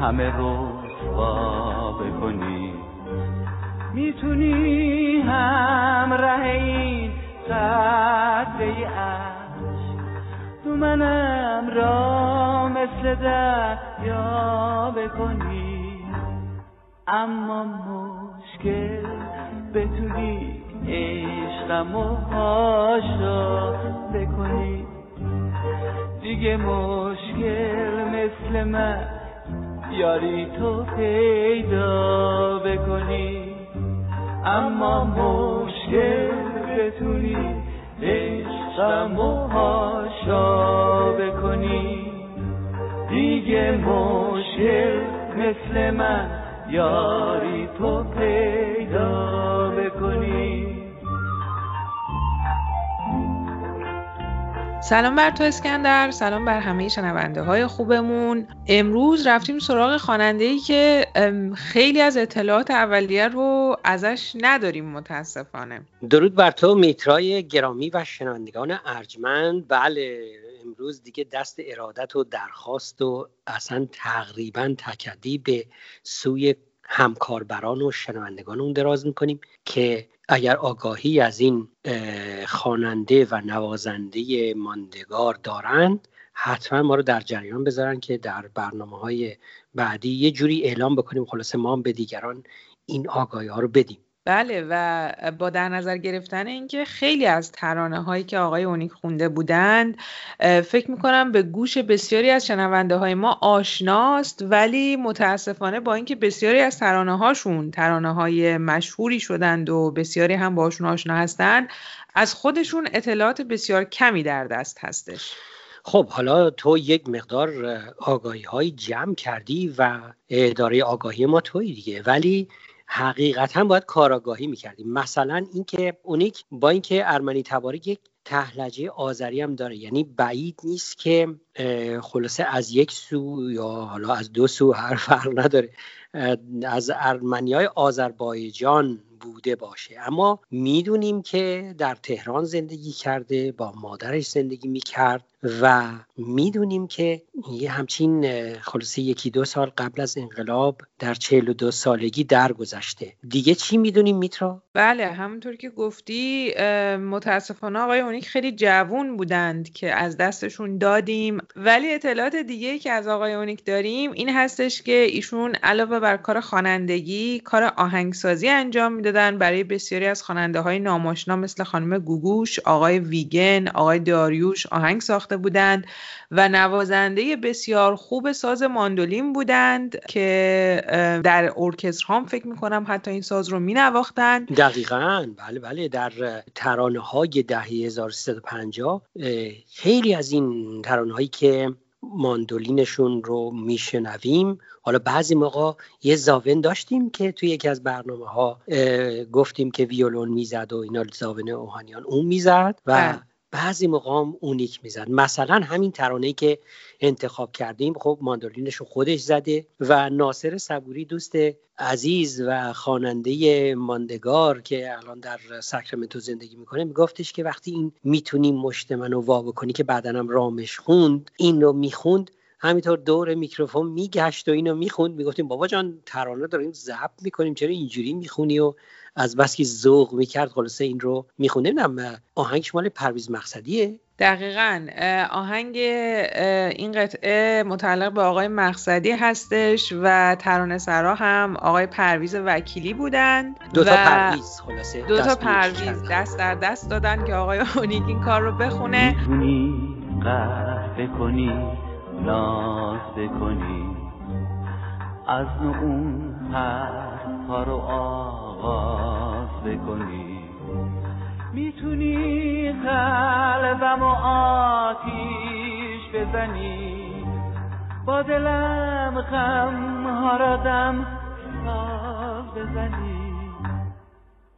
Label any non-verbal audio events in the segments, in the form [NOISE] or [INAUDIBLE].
همه رسوا بکنی می‌تونی هم ره این قطره عشق تو منم را مثل دریا بکنی. اما مشکل بتونی عشقم و هاشا بکنی. دیگه مشکل مثل من یاری تو پیدا بکنی. اما مشکل بتونی عشقمو هاشا بکنی. دیگه مشکل مثل من یاری تو پیدا سلام بر تو اسکندر سلام بر همه شنونده های خوبمون. امروز رفتیم سراغ خواننده ای که خیلی از اطلاعات اولیه رو ازش نداریم متاسفانه. درود بر تو میترای گرامی و شنوندگان ارجمند. بله امروز دیگه دست ارادت و درخواست و اصلا تقریبا تکدی به سوی همکاربران و شنوندگان اون دراز می‌کنیم که اگر آگاهی از این خواننده و نوازنده ماندگار دارند حتما ما رو در جریان بذارن که در برنامه های بعدی یه جوری اعلام بکنیم خلاصه ما به دیگران این آگاهی ها رو بدیم. بله و با در نظر گرفتن اینکه خیلی از ترانه هایی که آقای اونیک خونده بودند فکر می‌کنم به گوش بسیاری از شنونده های ما آشناست ولی متاسفانه با اینکه بسیاری از ترانه هاشون ترانه های مشهوری شدند و بسیاری هم باشون آشنا هستند از خودشون اطلاعات بسیار کمی در دست هستش. خب حالا تو یک مقدار آگاهی های جمع کردی و اداره آگاهی ما توی دیگه ولی حقیقتا باید کاراگاهی می‌کردیم. مثلا اینکه اونیک با اینکه ارمنی تباری یک تهلجه آذری هم داره. یعنی بعید نیست که خلاصه از یک سو یا حالا از دو سو هر فرق نداره. از ارمنی های آذربایجان بوده باشه. اما می‌دونیم که در تهران زندگی کرده با مادرش زندگی می‌کرد و می‌دونیم که یه همچین خلاصه یکی دو سال قبل از انقلاب در چهل و دو سالگی درگذشته. دیگه چی می‌دونیم میترا؟ بله همونطور که گفتی متاسفانه آقای اونیک خیلی جوون بودند که از دستشون دادیم. ولی اطلاعات دیگه که از آقای اونیک داریم این هستش که ایشون علاوه بر کار خوانندگی کار آهنگسازی انجام می‌دادن. برای بسیاری از خواننده های ناماشنا مثل خانم گوگوش آقای ویگن آقای داریوش آهنگ ساخت بودند و نوازنده بسیار خوب ساز ماندولین بودند که در ارکستر هم فکر می‌کنم حتی این ساز رو می نواختند دقیقا. بله بله. در ترانه های دهه 1350 خیلی از این ترانه هایی که ماندولینشون رو میشنویم حالا بعضی موقع یه زاون داشتیم که توی یکی از برنامه ها گفتیم که ویولون می‌زد و اینا زاون اوهانیان اون می‌زد و بله. بعضی مقام اونیک می‌زد. مثلا همین ترانه که انتخاب کردیم خب ماندولینش رو خودش زده و ناصر صبوری دوست عزیز و خواننده ماندگار که الان در ساکرامنتو زندگی می‌کنه میگفتش که وقتی این می‌تونیم مشت منو وا بکنی که بعدنم رامش خوند این رو می‌خوند همینطور دور میکروفون میگشت و اینو می‌خوند. می‌گفتیم بابا جان ترانه داریم ضبط می‌کنیم چرا اینجوری می‌خونی و از بس که ذوق می‌کرد خلاصه این رو می‌خونه نمی‌دونم آهنگ مال پرویز مقصدیه؟ دقیقا. آهنگ این قطعه متعلق به آقای مقصدی هستش و ترانه سرا هم آقای پرویز وکیلی بودند دو تا پرویز خلاصه. دو تا پرویز دست در دست دادن که آقای اونیک این کار رو بخونه. می‌تونی قهوه کنی ناز بکنی از اون حرفا رو آغاز بکنی. می‌تونی قلبم و آتیش بزنی. با دلم غم ها ساز بزنی.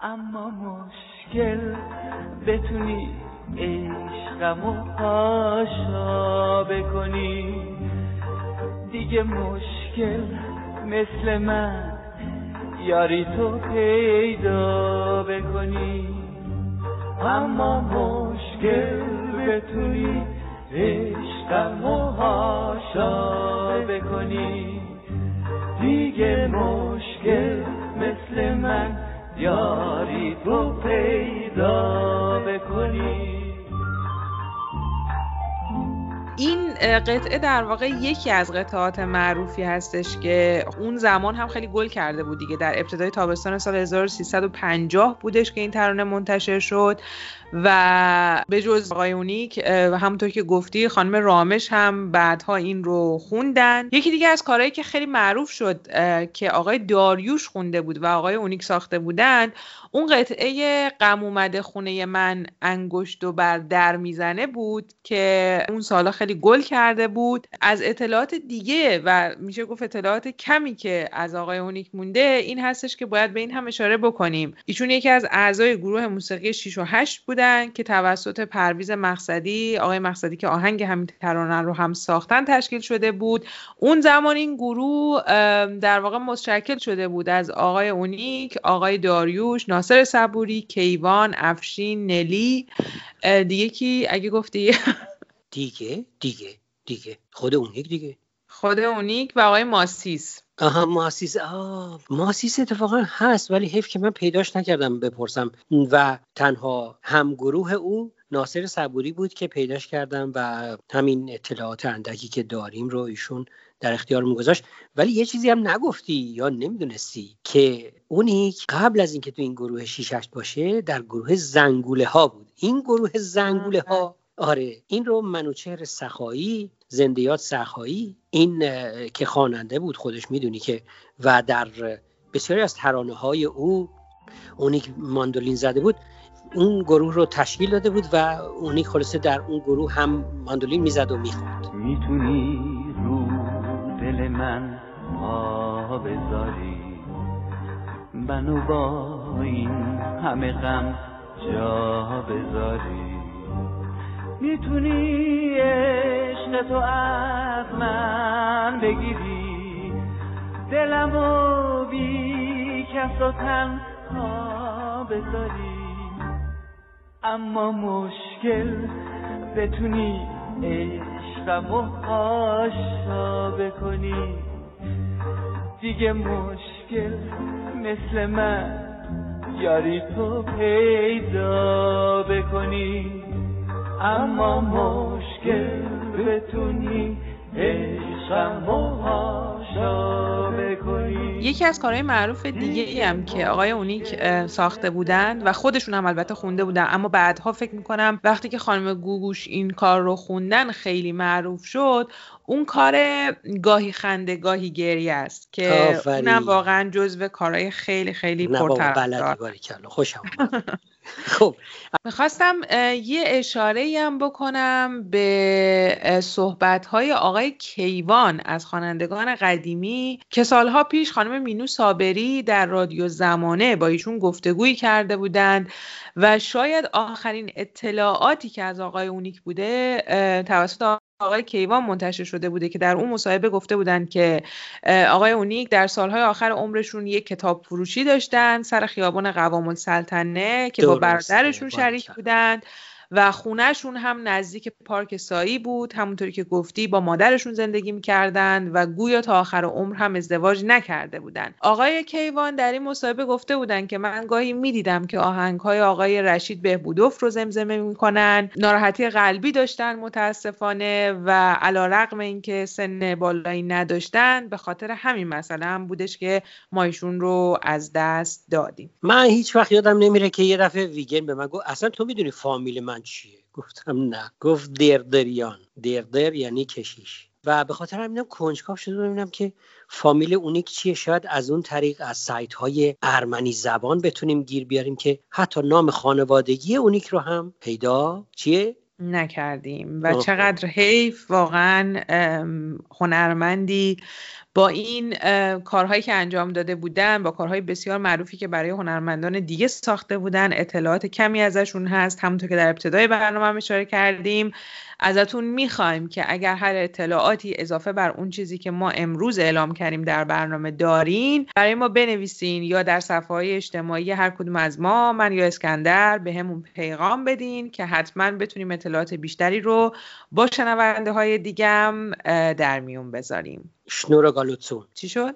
اما مشکل بتونی عشقم و پاشا بکنی. دیگه مشکل مثل من یاری تو پیدا بکنی. اما مشکل بتونی عشقم و هاشا بکنی. دیگه مشکل مثل من یاری تو پیدا بکنی. این قطعه در واقع یکی از قطعات معروفی هستش که اون زمان هم خیلی گل کرده بود دیگه. در ابتدای تابستان سال 1350 بودش که این ترانه منتشر شد و به جز آقای اونیک همونطور که گفتی خانم رامش هم بعدها این رو خوندن. یکی دیگه از کارهایی که خیلی معروف شد که آقای داریوش خونده بود و آقای اونیک ساخته بودن اون قطعه غم اومده خونه من انگشت و بر در می‌زنه بود که اون سالا خیلی گل کرده بود از اطلاعات دیگه و میشه گفت اطلاعات کمی که از آقای اونیک مونده این هستش که باید به این هم اشاره بکنیم. ایشون یکی از اعضای گروه موسیقی 6 و 8 بودن که توسط پرویز مقصدی آقای مقصدی که آهنگ همین ترانه رو هم ساختن تشکیل شده بود. اون زمان این گروه در واقع متشکل شده بود از آقای اونیک آقای داریوش ناصر صبوری کیوان افشین نلی. دیگه کی؟ اگه گفتی؟ [LAUGHS] دیگه دیگه. دیگه. خود اونیک دیگه. خود اونیک و آقای ماسیس. آها ماسیس. آه ماسیس اتفاقا هست ولی حیف که من پیداش نکردم بپرسم. و تنها همگروه او ناصر صبوری بود که پیداش کردم و همین اطلاعات اندکی که داریم رو ایشون در اختیار گذاشت. ولی یه چیزی هم نگفتی یا نمی‌دونستی که اونی قبل از اینکه تو این گروه شیشش باشه در گروه زنگوله ها بود. این گروه زنگوله ها آره این رو منوچهر سخایی زندیات سخایی این که خواننده بود خودش می‌دونی که و در بسیاری از ترانه های او اونی که ماندولین زده بود اون گروه رو تشکیل داده بود و اونی خلاصه در اون گروه هم ماندولین می‌زد و می‌خوند می‌تونی رو دل من پا بذاری منو با این همه غم جا بذاری. می‌تونی عشق تو از من بگیری؟ دلم و بی کس و تنها بذاری. اما مشکل بتونی عشقم و پاشا بکنی. دیگه مشکل مثل من یاری تو پیدا بکنی. اما مشکل بتونی عشقم یکی از کارهای معروف دیگه ای هم که آقای اونیک ساخته بودن و خودشون هم البته خونده بودن اما بعدها فکر می‌کنم وقتی که خانم گوگوش این کار رو خوندن خیلی معروف شد اون کار گاهی خنده گاهی گریه است که اونم واقعا جزو کارهای خیلی خیلی پرطرفدار. خوشم [LAUGHS] خب. می‌خواستم یه اشاره هم بکنم به صحبت های آقای کیوان از خوانندگان قدیمی که سالها پیش خانم مینو صابری در رادیو زمانه با ایشون گفتگویی کرده بودند و شاید آخرین اطلاعاتی که از آقای اونیک بوده توسط آقای کیوان منتشر شده بوده که در اون مصاحبه گفته بودند که آقای اونیک در سالهای آخر عمرشون یک کتاب فروشی داشتن سر خیابان قوام السلطنه که با برادرشون شریک بودند. و خونهشون هم نزدیک پارک سایی بود همونطوری که گفتی با مادرشون زندگی می‌کردند و گویا تا آخر عمر هم ازدواج نکرده بودند آقای کیوان در این مصاحبه گفته بودند که من گاهی می‌دیدم که آهنگهای آقای رشید بهبودوف رو زمزمه می‌کنن ناراحتی قلبی داشتن متاسفانه و علا رقم اینکه سن بالایی نداشتن به خاطر همین مسئله هم بودش که ما رو از دست دادیم. من هیچ وقت یادم نمیره که یه دفعه ویگن به من گفت اصلا تو می‌دونی فامیل من چیه؟ گفتم نه. گفت دردریان. دردر یعنی کشیش. و به خاطر همینم کنجکاو شده ببینم که فامیل اونیک چیه. شاید از اون طریق از سایت های ارمنی زبان بتونیم گیر بیاریم که حتی نام خانوادگی اونیک رو هم پیدا چیه؟ نکردیم. و چقدر حیف واقعا هنرمندی با این کارهایی که انجام داده بودن با کارهای بسیار معروفی که برای هنرمندان دیگه ساخته بودن اطلاعات کمی ازشون هست. همونطور که در ابتدای برنامه اشاره کردیم. ازتون می‌خوایم که اگر هر اطلاعاتی اضافه بر اون چیزی که ما امروز اعلام کردیم در برنامه دارین برای ما بنویسین یا در صفحه های اجتماعی هر کدوم از ما من یا اسکندر به همون پیغام بدین که حتما بتونیم اطلاعات بیشتری رو با شنونده های دیگم در میون بذاریم. شنور گالوتسون چی شد؟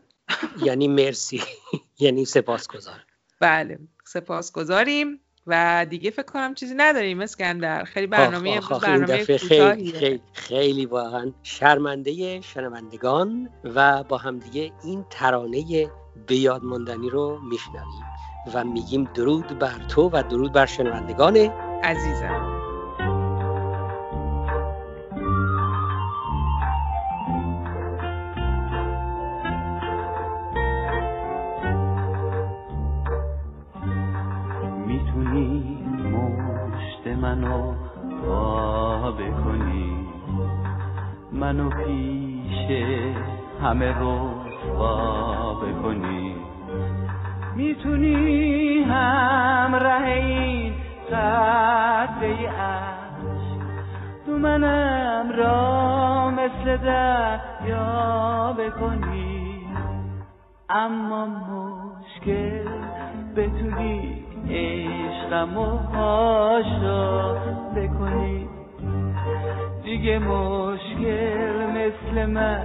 یعنی مرسی. [LAUGHS] یعنی سپاسگزار بله سپاسگزاریم و دیگه فکر کنم چیزی نداریم اسکندر. خیلی برنامه برنامه خیلی, خیلی, خیلی واقعا شرمنده شنوندگان و با همدیگه این ترانه به یاد ماندنی رو میشنویم و میگیم درود بر تو و درود بر شنوندگان عزیزم. منو وا بکنی. منو پیش همه رو وا بکنی. می‌تونی همراه این قطعه عشق تو منم را مثل دریا بکنی. اما مشکل بتونی عشقم و هاشا بکنی. دیگه مشکل مثل من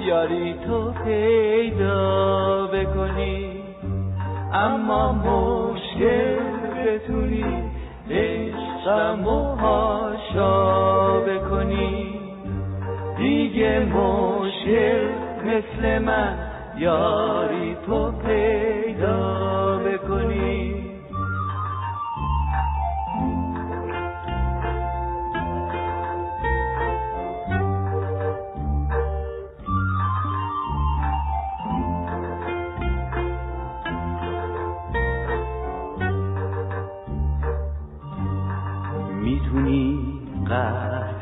یاری تو پیدا بکنی. اما مشکل بتونی عشقم و هاشا بکنی. دیگه مشکل مثل من یاری تو پیدا بکنی.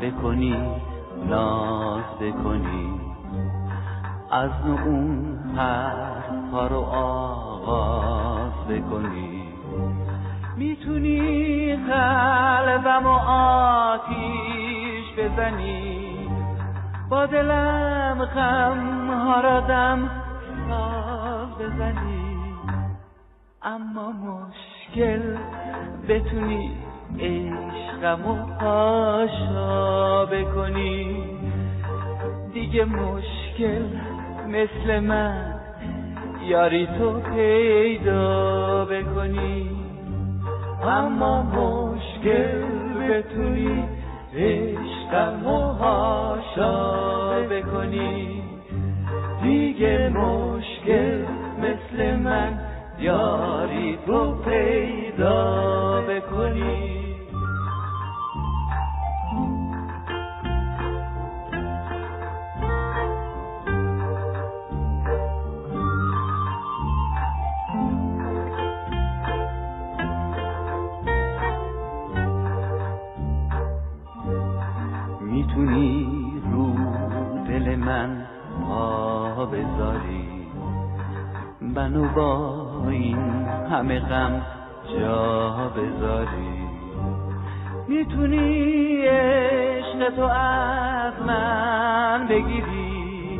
بکنی ناز بکنی. از اون حرفا رو آغاز بکنی. می‌تونی قلبم و آتیش بزنی. با دلم غم ها را دم ساز بزنی. اما مشکل بتونی عشقم و پاشا بکنی. دیگه مشکل مثل من. یاری تو پیدا بکنی. اما مشکل به توی عشقم و بکنی. دیگه مشکل مثل من. یاری تو پیدا بکنی. غم جا بذاری. می‌تونی عشق تو از من بگیری.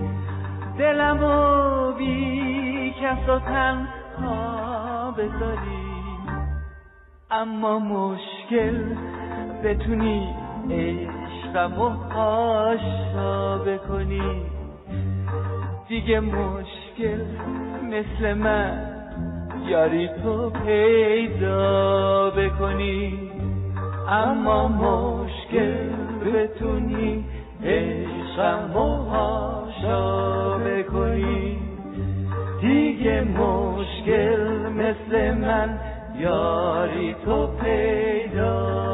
دلم و بی کس و تنها بذاری. اما مشکل بتونی عشقم و پاشا بکنی. دیگه مشکل مثل من یاری تو پیدا بکنی. اما مشکل بتونی عشقم هاشا بکنی. دیگه مشکل مثل من یاری تو پیدا